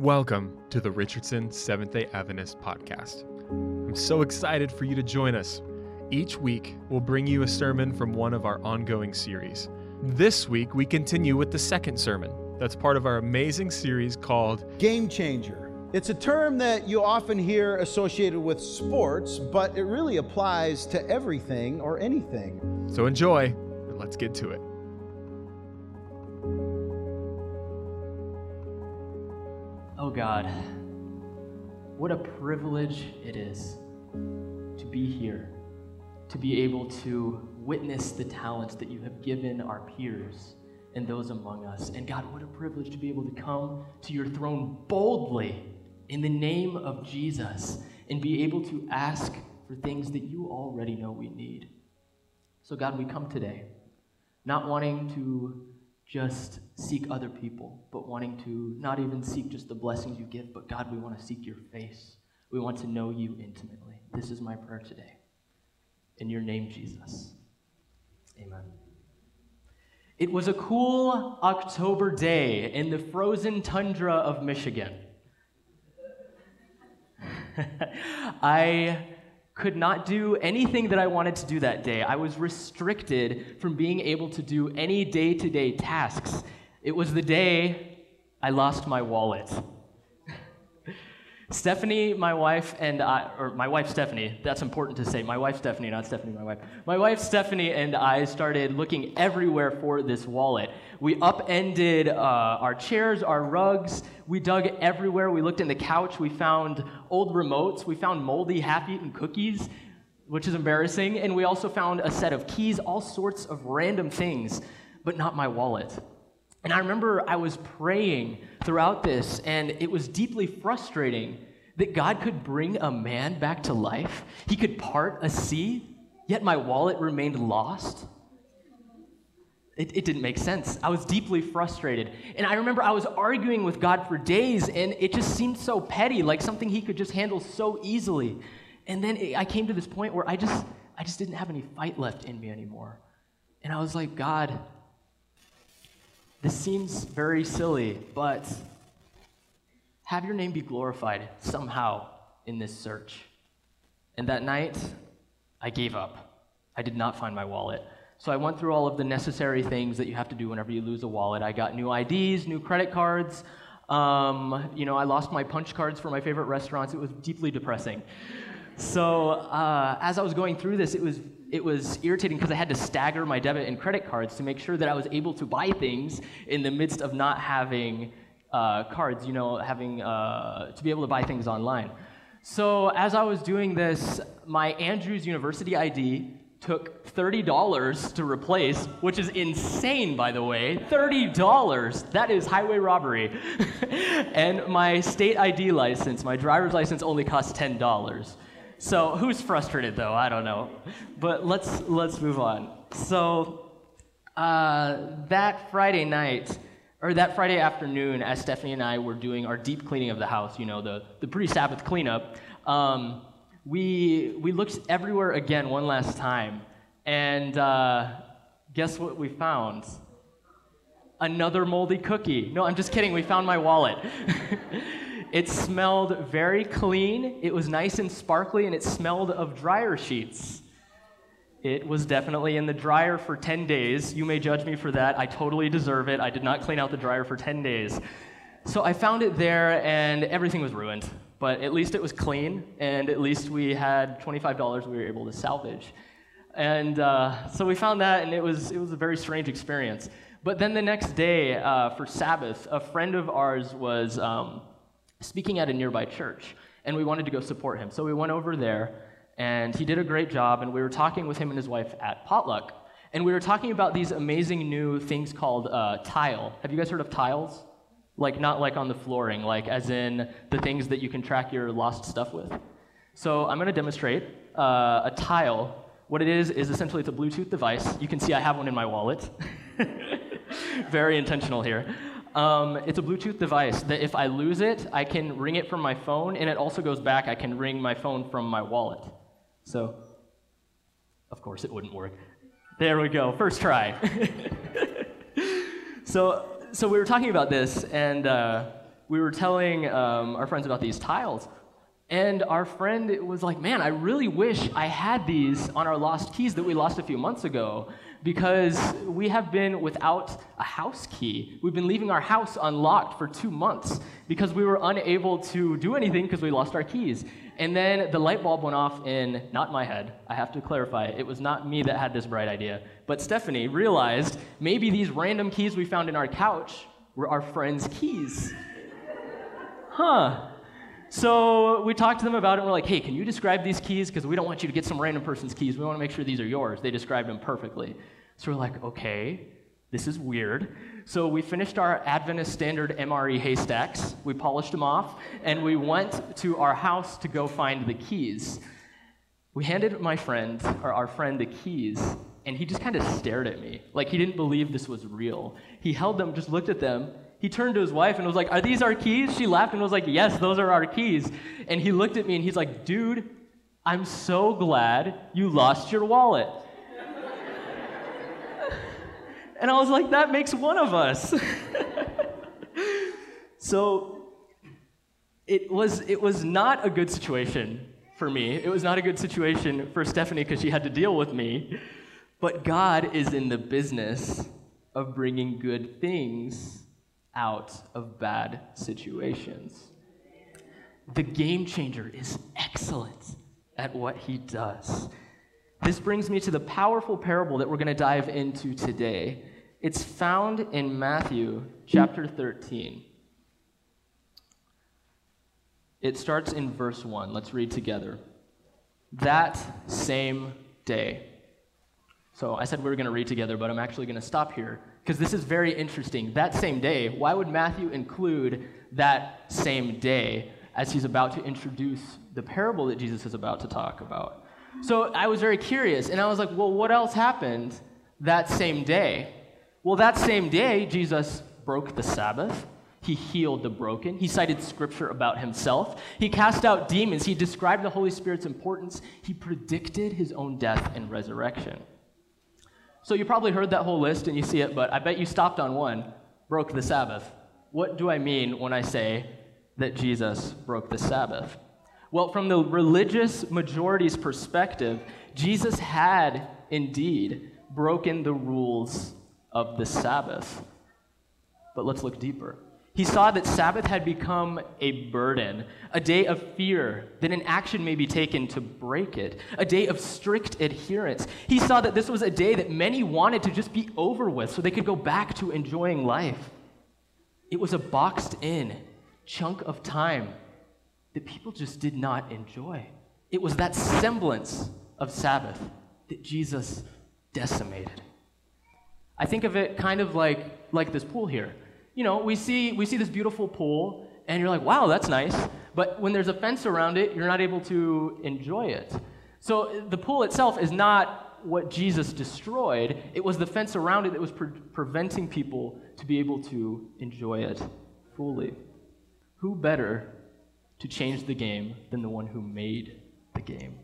Welcome to the Richardson Seventh day Adventist podcast. I'm so excited for you to join us. Each week, we'll bring you a sermon from one of our ongoing series. This week, we continue with the second sermon that's part of our amazing series called Game changer. It's a term that you often hear associated with sports, but it really applies to everything or anything. So Enjoy, and let's get to it. God, what a privilege it is to be here, to be able to witness the talents that you have given our peers and those among us. And God, what a privilege to be able to come to your throne boldly in the name of Jesus and be able to ask for things that you already know we need. So, God, we come today not wanting to just seek other people, but wanting to not even seek just the blessings you give, but God, we want to seek your face. We want to know you intimately. This is my prayer today. In your name, Jesus. Amen. It was a cool October day in the frozen tundra of Michigan. I could not do anything that I wanted to do that day. I was restricted from being able to do any day to day tasks. It was the day I lost my wallet. Stephanie, my wife, and I, or my wife Stephanie, that's important to say. My wife Stephanie, not Stephanie, my wife. My wife Stephanie and I started looking everywhere for this wallet. We upended uh, our chairs, our rugs. We dug everywhere. We looked in the couch. We found old remotes. We found moldy, half eaten cookies, which is embarrassing. And we also found a set of keys, all sorts of random things, but not my wallet. And I remember I was praying throughout this, and it was deeply frustrating that God could bring a man back to life. He could part a sea, yet my wallet remained lost. It, it, didn't make sense. I was deeply frustrated. And I remember I was arguing with God for days, and it just seemed so petty, like something He could just handle so easily. And then it, I came to this point where I just, I just didn't have any fight left in me anymore. And I was like, God, this seems very silly, but have your name be glorified somehow in this search. And that night, I gave up. I did not find my wallet. So I went through all of the necessary things that you have to do whenever you lose a wallet. I got new IDs, new credit cards. Um, you know, I lost my punch cards for my favorite restaurants. It was deeply depressing. So uh, as I was going through this, it was it was irritating because I had to stagger my debit and credit cards to make sure that I was able to buy things in the midst of not having uh, cards. You know, having uh, to be able to buy things online. So as I was doing this, my Andrews University ID took $30 to replace, which is insane, by the way. $30. That is highway robbery. and my state ID license, my driver's license, only cost $10. So who's frustrated though? I don't know. But let's let's move on. So uh, that Friday night, or that Friday afternoon, as Stephanie and I were doing our deep cleaning of the house, you know, the, the pre-Sabbath cleanup, um, we we looked everywhere again one last time, and uh, guess what we found? Another moldy cookie. No, I'm just kidding. We found my wallet. It smelled very clean, it was nice and sparkly, and it smelled of dryer sheets. It was definitely in the dryer for 10 days. You may judge me for that. I totally deserve it. I did not clean out the dryer for 10 days. So I found it there, and everything was ruined. But at least it was clean, and at least we had $25 we were able to salvage. And uh, so we found that, and it was, it was a very strange experience. But then the next day, uh, for Sabbath, a friend of ours was. Um, speaking at a nearby church, and we wanted to go support him. So we went over there, and he did a great job, and we were talking with him and his wife at potluck. And we were talking about these amazing new things called uh, tile. Have you guys heard of tiles? Like, not like on the flooring, like as in the things that you can track your lost stuff with. So I'm going to demonstrate uh, a tile. What it is, is essentially it's a Bluetooth device. You can see I have one in my wallet. Very intentional here. Um, it's a Bluetooth device that if I lose it, I can ring it from my phone, and it also goes back. I can ring my phone from my wallet. So, of course, it wouldn't work. There we go, first try. so, so we were talking about this, and uh, we were telling um, our friends about these tiles. And our friend was like, Man, I really wish I had these on our lost keys that we lost a few months ago because we have been without a house key. We've been leaving our house unlocked for two months because we were unable to do anything because we lost our keys. And then the light bulb went off in not my head. I have to clarify. It was not me that had this bright idea. But Stephanie realized maybe these random keys we found in our couch were our friend's keys. Huh. So we talked to them about it and we're like, hey, can you describe these keys? Because we don't want you to get some random person's keys. We want to make sure these are yours. They described them perfectly. So we're like, okay, this is weird. So we finished our Adventist standard MRE haystacks, we polished them off, and we went to our house to go find the keys. We handed my friend, or our friend, the keys, and he just kind of stared at me, like he didn't believe this was real. He held them, just looked at them. He turned to his wife and was like, Are these our keys? She laughed and was like, Yes, those are our keys. And he looked at me and he's like, Dude, I'm so glad you lost your wallet. And I was like, that makes one of us. so it was, it was not a good situation for me. It was not a good situation for Stephanie because she had to deal with me. But God is in the business of bringing good things out of bad situations. The game changer is excellent at what he does. This brings me to the powerful parable that we're going to dive into today. It's found in Matthew chapter 13. It starts in verse 1. Let's read together. That same day. So I said we were going to read together, but I'm actually going to stop here because this is very interesting. That same day, why would Matthew include that same day as he's about to introduce the parable that Jesus is about to talk about? So I was very curious, and I was like, well, what else happened that same day? Well, that same day, Jesus broke the Sabbath. He healed the broken. He cited scripture about himself. He cast out demons. He described the Holy Spirit's importance. He predicted his own death and resurrection. So you probably heard that whole list and you see it, but I bet you stopped on one broke the Sabbath. What do I mean when I say that Jesus broke the Sabbath? Well, from the religious majority's perspective, Jesus had indeed broken the rules of the Sabbath. But let's look deeper. He saw that Sabbath had become a burden, a day of fear, that an action may be taken to break it, a day of strict adherence. He saw that this was a day that many wanted to just be over with so they could go back to enjoying life. It was a boxed in chunk of time that people just did not enjoy. It was that semblance of Sabbath that Jesus decimated. I think of it kind of like, like this pool here. You know, we see, we see this beautiful pool, and you're like, wow, that's nice. But when there's a fence around it, you're not able to enjoy it. So the pool itself is not what Jesus destroyed, it was the fence around it that was pre- preventing people to be able to enjoy it fully. Who better to change the game than the one who made the game.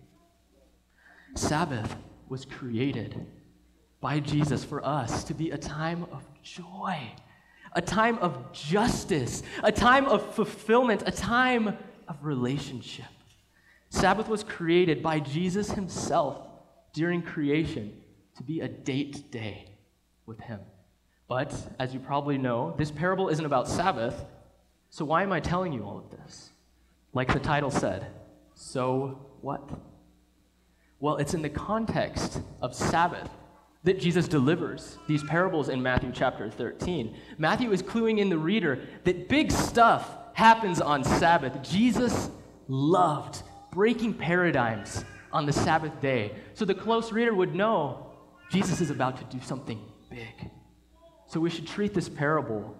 Sabbath was created by Jesus for us to be a time of joy, a time of justice, a time of fulfillment, a time of relationship. Sabbath was created by Jesus himself during creation to be a date day with him. But as you probably know, this parable isn't about Sabbath, so why am I telling you all of this? Like the title said, so what? Well, it's in the context of Sabbath that Jesus delivers these parables in Matthew chapter 13. Matthew is cluing in the reader that big stuff happens on Sabbath. Jesus loved breaking paradigms on the Sabbath day. So the close reader would know Jesus is about to do something big. So we should treat this parable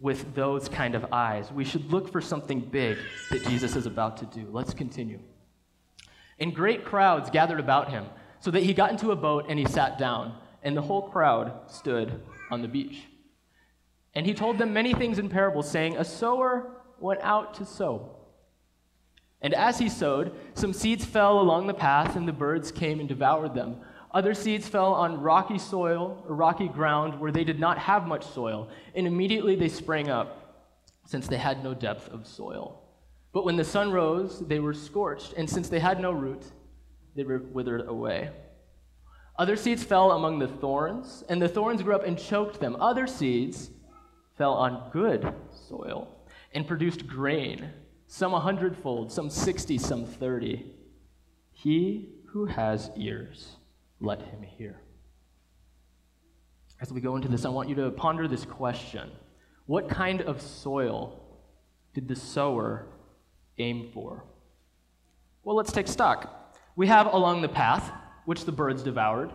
with those kind of eyes. We should look for something big that Jesus is about to do. Let's continue. And great crowds gathered about him, so that he got into a boat and he sat down, and the whole crowd stood on the beach. And he told them many things in parables, saying, A sower went out to sow. And as he sowed, some seeds fell along the path, and the birds came and devoured them. Other seeds fell on rocky soil or rocky ground where they did not have much soil, and immediately they sprang up, since they had no depth of soil. But when the sun rose, they were scorched, and since they had no root, they were withered away. Other seeds fell among the thorns, and the thorns grew up and choked them. Other seeds fell on good soil and produced grain, some a hundredfold, some sixty, some thirty. He who has ears, let him hear. As we go into this, I want you to ponder this question What kind of soil did the sower aim for? Well, let's take stock. We have along the path which the birds devoured.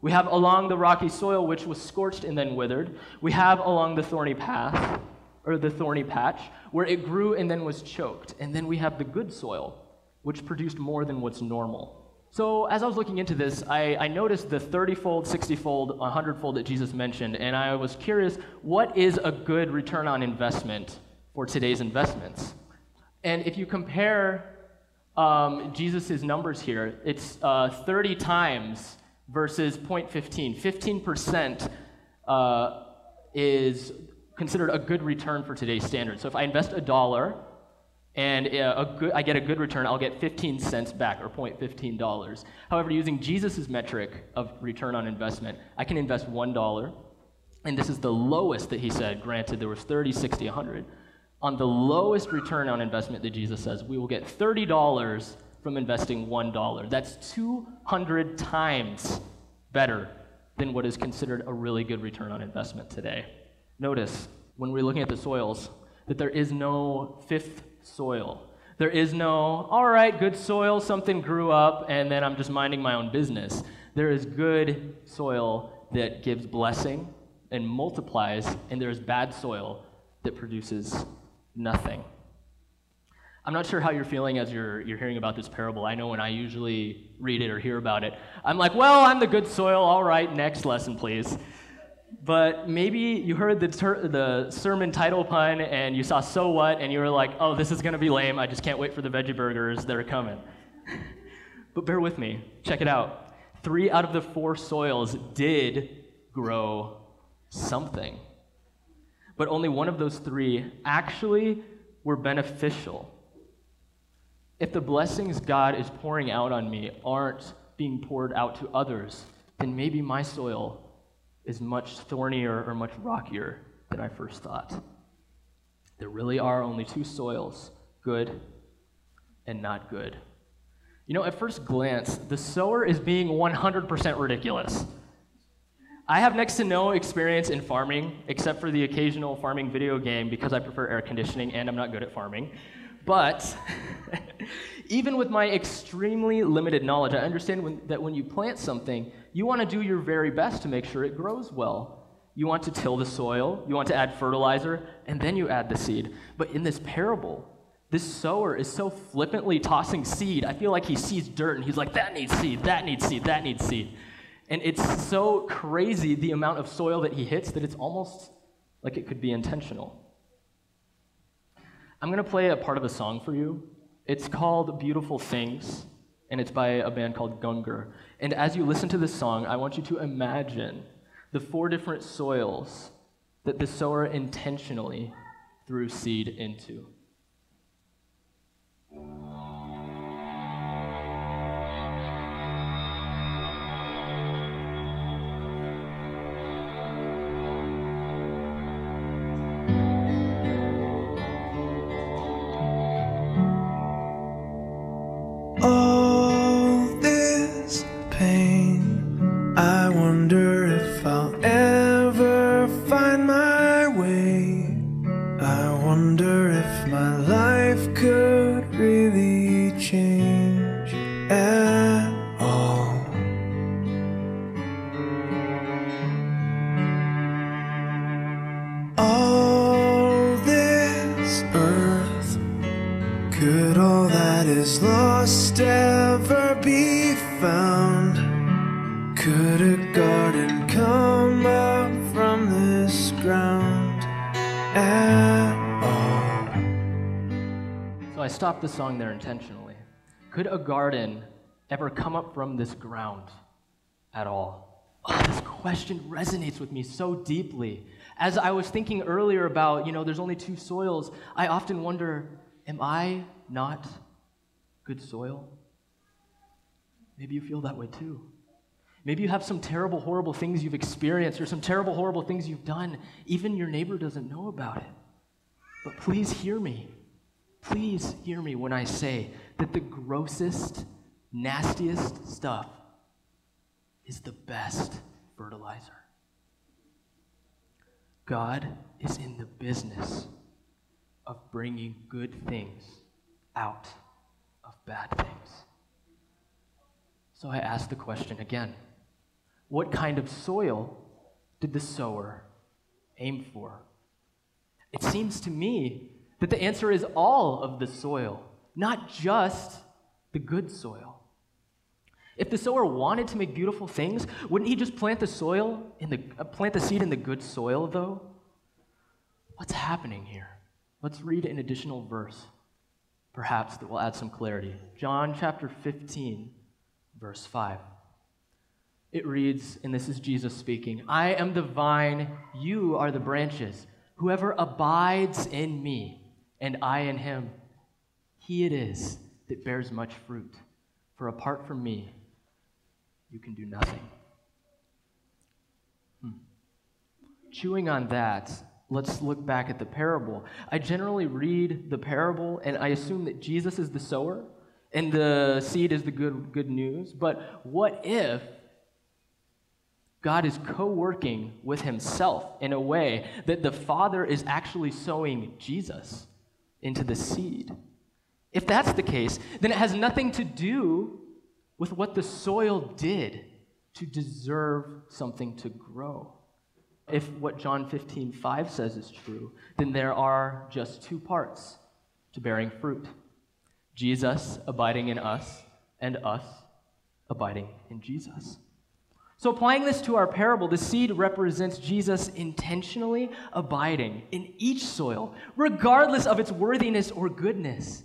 We have along the rocky soil, which was scorched and then withered. We have along the thorny path, or the thorny patch, where it grew and then was choked. And then we have the good soil, which produced more than what's normal. So, as I was looking into this, I, I noticed the 30 fold, 60 fold, 100 fold that Jesus mentioned, and I was curious what is a good return on investment for today's investments? And if you compare um, Jesus' numbers here. It's uh, 30 times versus 0.15. 15% uh, is considered a good return for today's standards. So if I invest a dollar and uh, a good, I get a good return, I'll get 15 cents back or 0.15 dollars. However, using Jesus' metric of return on investment, I can invest one dollar, and this is the lowest that he said. Granted, there was 30, 60, 100 on the lowest return on investment that Jesus says, we will get $30 from investing $1. That's 200 times better than what is considered a really good return on investment today. Notice, when we're looking at the soils, that there is no fifth soil. There is no, all right, good soil, something grew up, and then I'm just minding my own business. There is good soil that gives blessing and multiplies, and there is bad soil that produces nothing. I'm not sure how you're feeling as you're, you're hearing about this parable. I know when I usually read it or hear about it, I'm like, well, I'm the good soil. All right, next lesson, please. But maybe you heard the, ter- the sermon title pun and you saw so what, and you were like, oh, this is going to be lame. I just can't wait for the veggie burgers that are coming. but bear with me. Check it out. Three out of the four soils did grow something but only one of those three actually were beneficial. If the blessings God is pouring out on me aren't being poured out to others, then maybe my soil is much thornier or much rockier than I first thought. There really are only two soils good and not good. You know, at first glance, the sower is being 100% ridiculous. I have next to no experience in farming, except for the occasional farming video game because I prefer air conditioning and I'm not good at farming. But even with my extremely limited knowledge, I understand when, that when you plant something, you want to do your very best to make sure it grows well. You want to till the soil, you want to add fertilizer, and then you add the seed. But in this parable, this sower is so flippantly tossing seed. I feel like he sees dirt and he's like, that needs seed, that needs seed, that needs seed. And it's so crazy the amount of soil that he hits that it's almost like it could be intentional. I'm going to play a part of a song for you. It's called Beautiful Things, and it's by a band called Gungor. And as you listen to this song, I want you to imagine the four different soils that the sower intentionally threw seed into. Stop the song there intentionally. Could a garden ever come up from this ground at all? Oh, this question resonates with me so deeply. As I was thinking earlier about, you know, there's only two soils, I often wonder, am I not good soil? Maybe you feel that way too. Maybe you have some terrible, horrible things you've experienced or some terrible, horrible things you've done. Even your neighbor doesn't know about it. But please hear me. Please hear me when I say that the grossest, nastiest stuff is the best fertilizer. God is in the business of bringing good things out of bad things. So I ask the question again what kind of soil did the sower aim for? It seems to me that the answer is all of the soil, not just the good soil. If the sower wanted to make beautiful things, wouldn't he just plant the soil in the uh, plant the seed in the good soil though? What's happening here? Let's read an additional verse, perhaps that will add some clarity. John chapter 15, verse 5. It reads, and this is Jesus speaking I am the vine, you are the branches. Whoever abides in me, and I in him, he it is that bears much fruit. For apart from me, you can do nothing. Hmm. Chewing on that, let's look back at the parable. I generally read the parable and I assume that Jesus is the sower and the seed is the good, good news. But what if God is co working with himself in a way that the Father is actually sowing Jesus into the seed? If that's the case, then it has nothing to do with what the soil did to deserve something to grow. If what John 15, 5 says is true, then there are just two parts to bearing fruit Jesus abiding in us, and us abiding in Jesus. So, applying this to our parable, the seed represents Jesus intentionally abiding in each soil, regardless of its worthiness or goodness.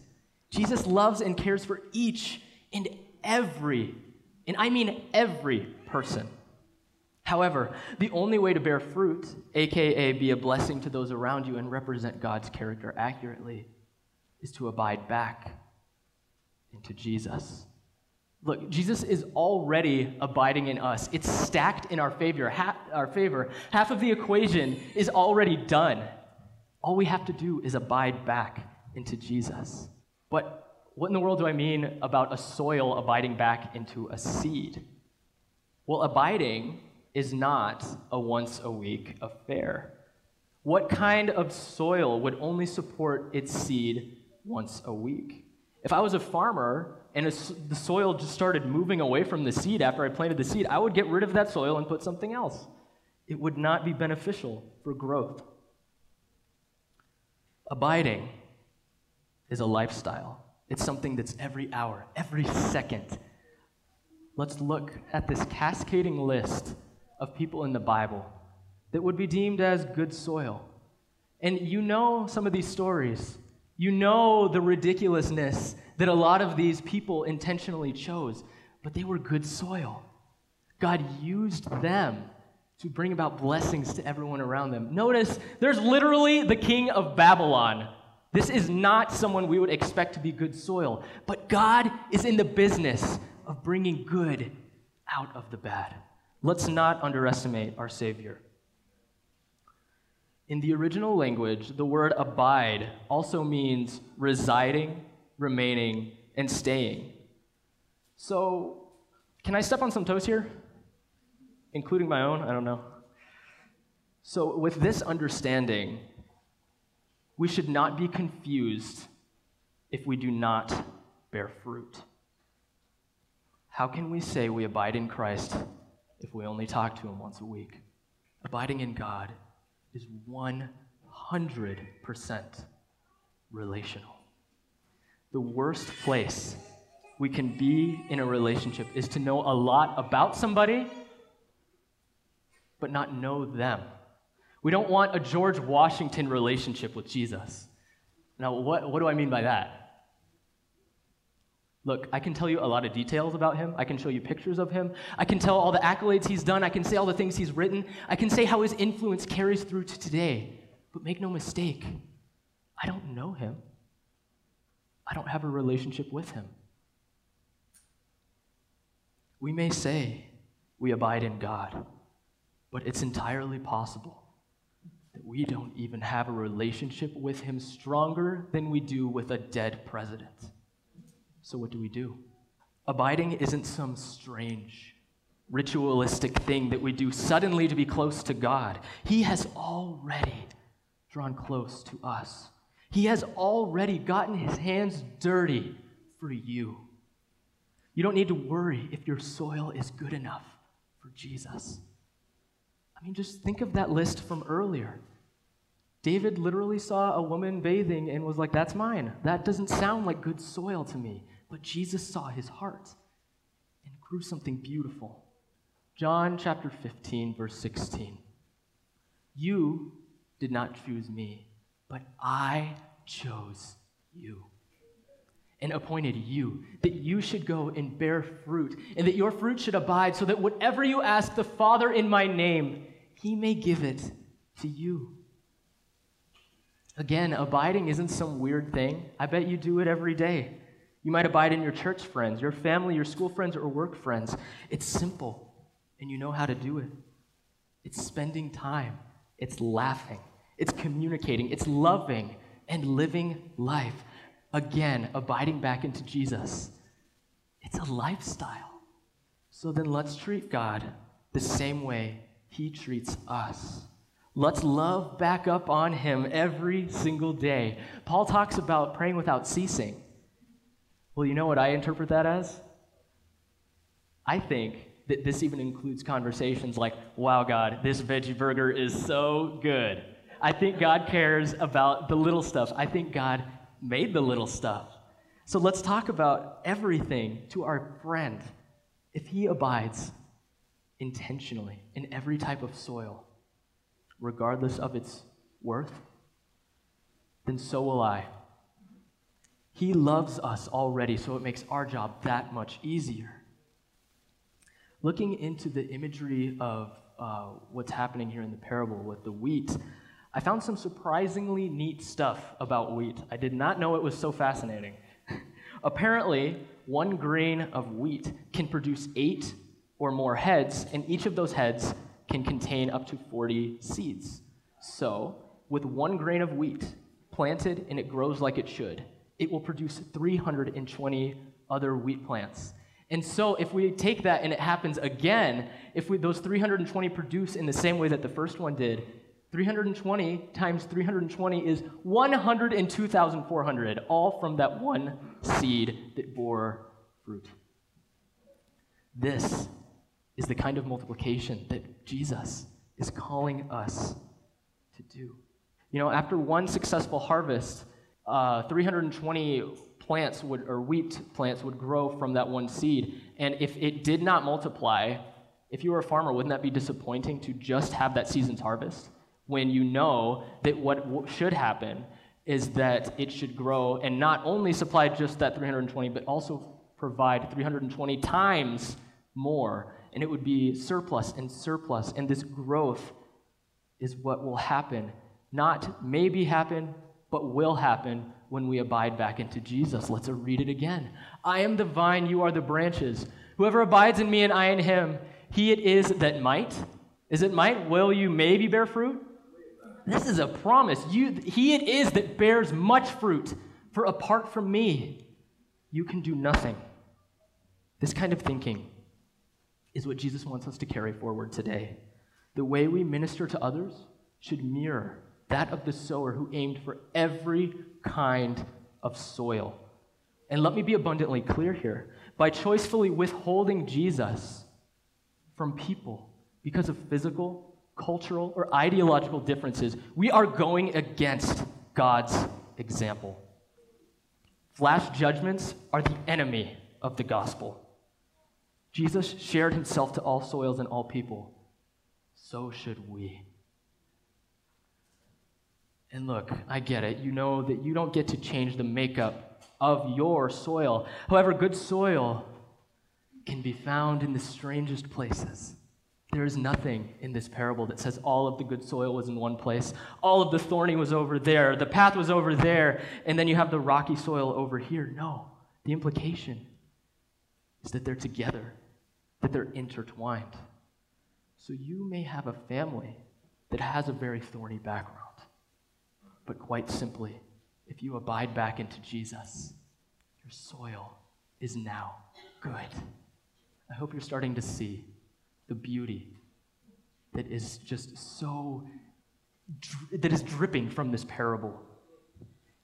Jesus loves and cares for each and every, and I mean every person. However, the only way to bear fruit, aka be a blessing to those around you and represent God's character accurately, is to abide back into Jesus. Look, Jesus is already abiding in us. It's stacked in our favor. Half, our favor. Half of the equation is already done. All we have to do is abide back into Jesus. But what in the world do I mean about a soil abiding back into a seed? Well, abiding is not a once a week affair. What kind of soil would only support its seed once a week? If I was a farmer and the soil just started moving away from the seed after I planted the seed, I would get rid of that soil and put something else. It would not be beneficial for growth. Abiding is a lifestyle. It's something that's every hour, every second. Let's look at this cascading list of people in the Bible that would be deemed as good soil. And you know some of these stories. You know the ridiculousness that a lot of these people intentionally chose, but they were good soil. God used them to bring about blessings to everyone around them. Notice there's literally the king of Babylon this is not someone we would expect to be good soil, but God is in the business of bringing good out of the bad. Let's not underestimate our Savior. In the original language, the word abide also means residing, remaining, and staying. So, can I step on some toes here? Including my own? I don't know. So, with this understanding, we should not be confused if we do not bear fruit. How can we say we abide in Christ if we only talk to Him once a week? Abiding in God is 100% relational. The worst place we can be in a relationship is to know a lot about somebody, but not know them. We don't want a George Washington relationship with Jesus. Now, what, what do I mean by that? Look, I can tell you a lot of details about him. I can show you pictures of him. I can tell all the accolades he's done. I can say all the things he's written. I can say how his influence carries through to today. But make no mistake, I don't know him. I don't have a relationship with him. We may say we abide in God, but it's entirely possible that we don't even have a relationship with him stronger than we do with a dead president. So, what do we do? Abiding isn't some strange, ritualistic thing that we do suddenly to be close to God. He has already drawn close to us, He has already gotten His hands dirty for you. You don't need to worry if your soil is good enough for Jesus. I mean, just think of that list from earlier. David literally saw a woman bathing and was like, That's mine. That doesn't sound like good soil to me. But Jesus saw his heart and grew something beautiful. John chapter 15, verse 16. You did not choose me, but I chose you and appointed you that you should go and bear fruit, and that your fruit should abide, so that whatever you ask the Father in my name, he may give it to you. Again, abiding isn't some weird thing. I bet you do it every day. You might abide in your church friends, your family, your school friends, or work friends. It's simple, and you know how to do it. It's spending time, it's laughing, it's communicating, it's loving, and living life. Again, abiding back into Jesus. It's a lifestyle. So then let's treat God the same way He treats us. Let's love back up on Him every single day. Paul talks about praying without ceasing. Well, you know what I interpret that as? I think that this even includes conversations like, wow, God, this veggie burger is so good. I think God cares about the little stuff. I think God made the little stuff. So let's talk about everything to our friend. If he abides intentionally in every type of soil, regardless of its worth, then so will I. He loves us already, so it makes our job that much easier. Looking into the imagery of uh, what's happening here in the parable with the wheat, I found some surprisingly neat stuff about wheat. I did not know it was so fascinating. Apparently, one grain of wheat can produce eight or more heads, and each of those heads can contain up to 40 seeds. So, with one grain of wheat planted and it grows like it should, it will produce 320 other wheat plants. And so, if we take that and it happens again, if we, those 320 produce in the same way that the first one did, 320 times 320 is 102,400, all from that one seed that bore fruit. This is the kind of multiplication that Jesus is calling us to do. You know, after one successful harvest, uh, 320 plants would, or wheat plants would grow from that one seed. And if it did not multiply, if you were a farmer, wouldn't that be disappointing to just have that season's harvest when you know that what should happen is that it should grow and not only supply just that 320, but also provide 320 times more. And it would be surplus and surplus. And this growth is what will happen. Not maybe happen, but will happen when we abide back into Jesus. Let's read it again. I am the vine, you are the branches. Whoever abides in me and I in him, he it is that might. Is it might? Will you maybe bear fruit? This is a promise. You, he it is that bears much fruit. For apart from me, you can do nothing. This kind of thinking is what Jesus wants us to carry forward today. The way we minister to others should mirror that of the sower who aimed for every kind of soil. And let me be abundantly clear here. By choicefully withholding Jesus from people because of physical, cultural, or ideological differences, we are going against God's example. Flash judgments are the enemy of the gospel. Jesus shared himself to all soils and all people. So should we. And look, I get it. You know that you don't get to change the makeup of your soil. However, good soil can be found in the strangest places. There is nothing in this parable that says all of the good soil was in one place, all of the thorny was over there, the path was over there, and then you have the rocky soil over here. No. The implication is that they're together, that they're intertwined. So you may have a family that has a very thorny background, but quite simply, if you abide back into Jesus, your soil is now good. I hope you're starting to see the beauty that is just so, that is dripping from this parable.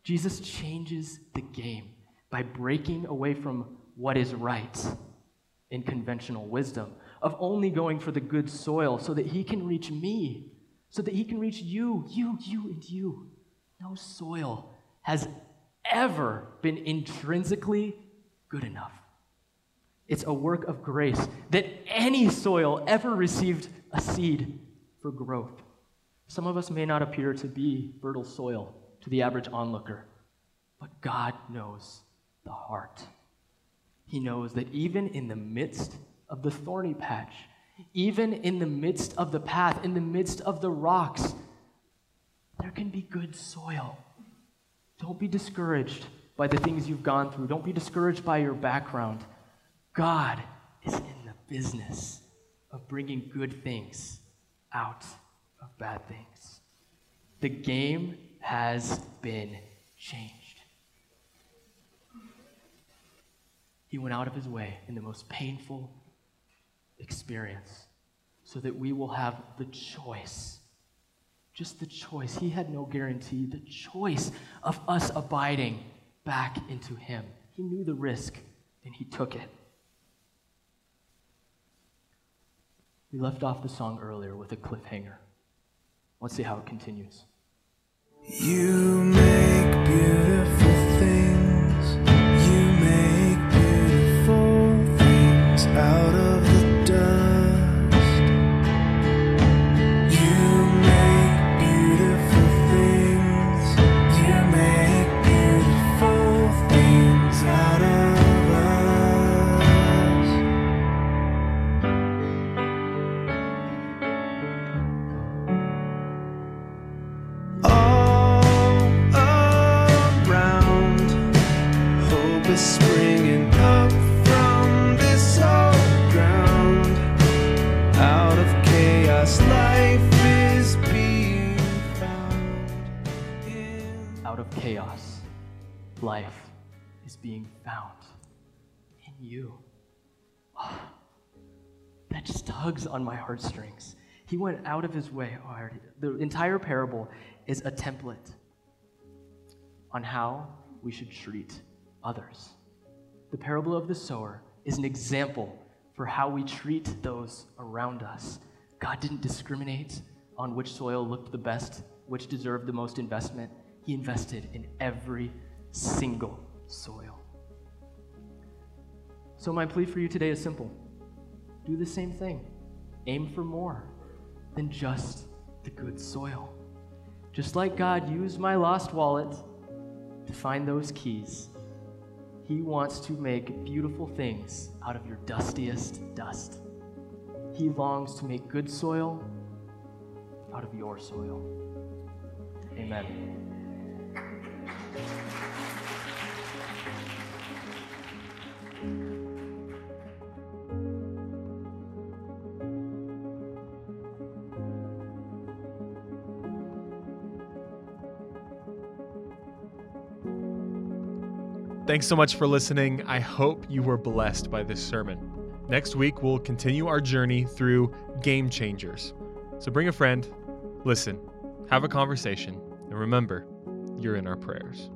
Jesus changes the game by breaking away from what is right in conventional wisdom, of only going for the good soil so that he can reach me, so that he can reach you, you, you, and you. No soil has ever been intrinsically good enough. It's a work of grace that any soil ever received a seed for growth. Some of us may not appear to be fertile soil to the average onlooker, but God knows the heart. He knows that even in the midst of the thorny patch, even in the midst of the path, in the midst of the rocks, there can be good soil. Don't be discouraged by the things you've gone through. Don't be discouraged by your background. God is in the business of bringing good things out of bad things. The game has been changed. He went out of his way in the most painful experience so that we will have the choice. Just the choice. He had no guarantee. The choice of us abiding back into him. He knew the risk and he took it. We left off the song earlier with a cliffhanger. Let's see how it continues. You make beautiful Out of chaos, life is being found in you. Ah, that just tugs on my heartstrings. He went out of his way. Oh, already, the entire parable is a template on how we should treat others. The parable of the sower is an example for how we treat those around us. God didn't discriminate on which soil looked the best, which deserved the most investment. He invested in every single soil. So, my plea for you today is simple do the same thing. Aim for more than just the good soil. Just like God used my lost wallet to find those keys, He wants to make beautiful things out of your dustiest dust. He longs to make good soil out of your soil. Amen. Thanks so much for listening. I hope you were blessed by this sermon. Next week, we'll continue our journey through game changers. So bring a friend, listen, have a conversation, and remember, you're in our prayers.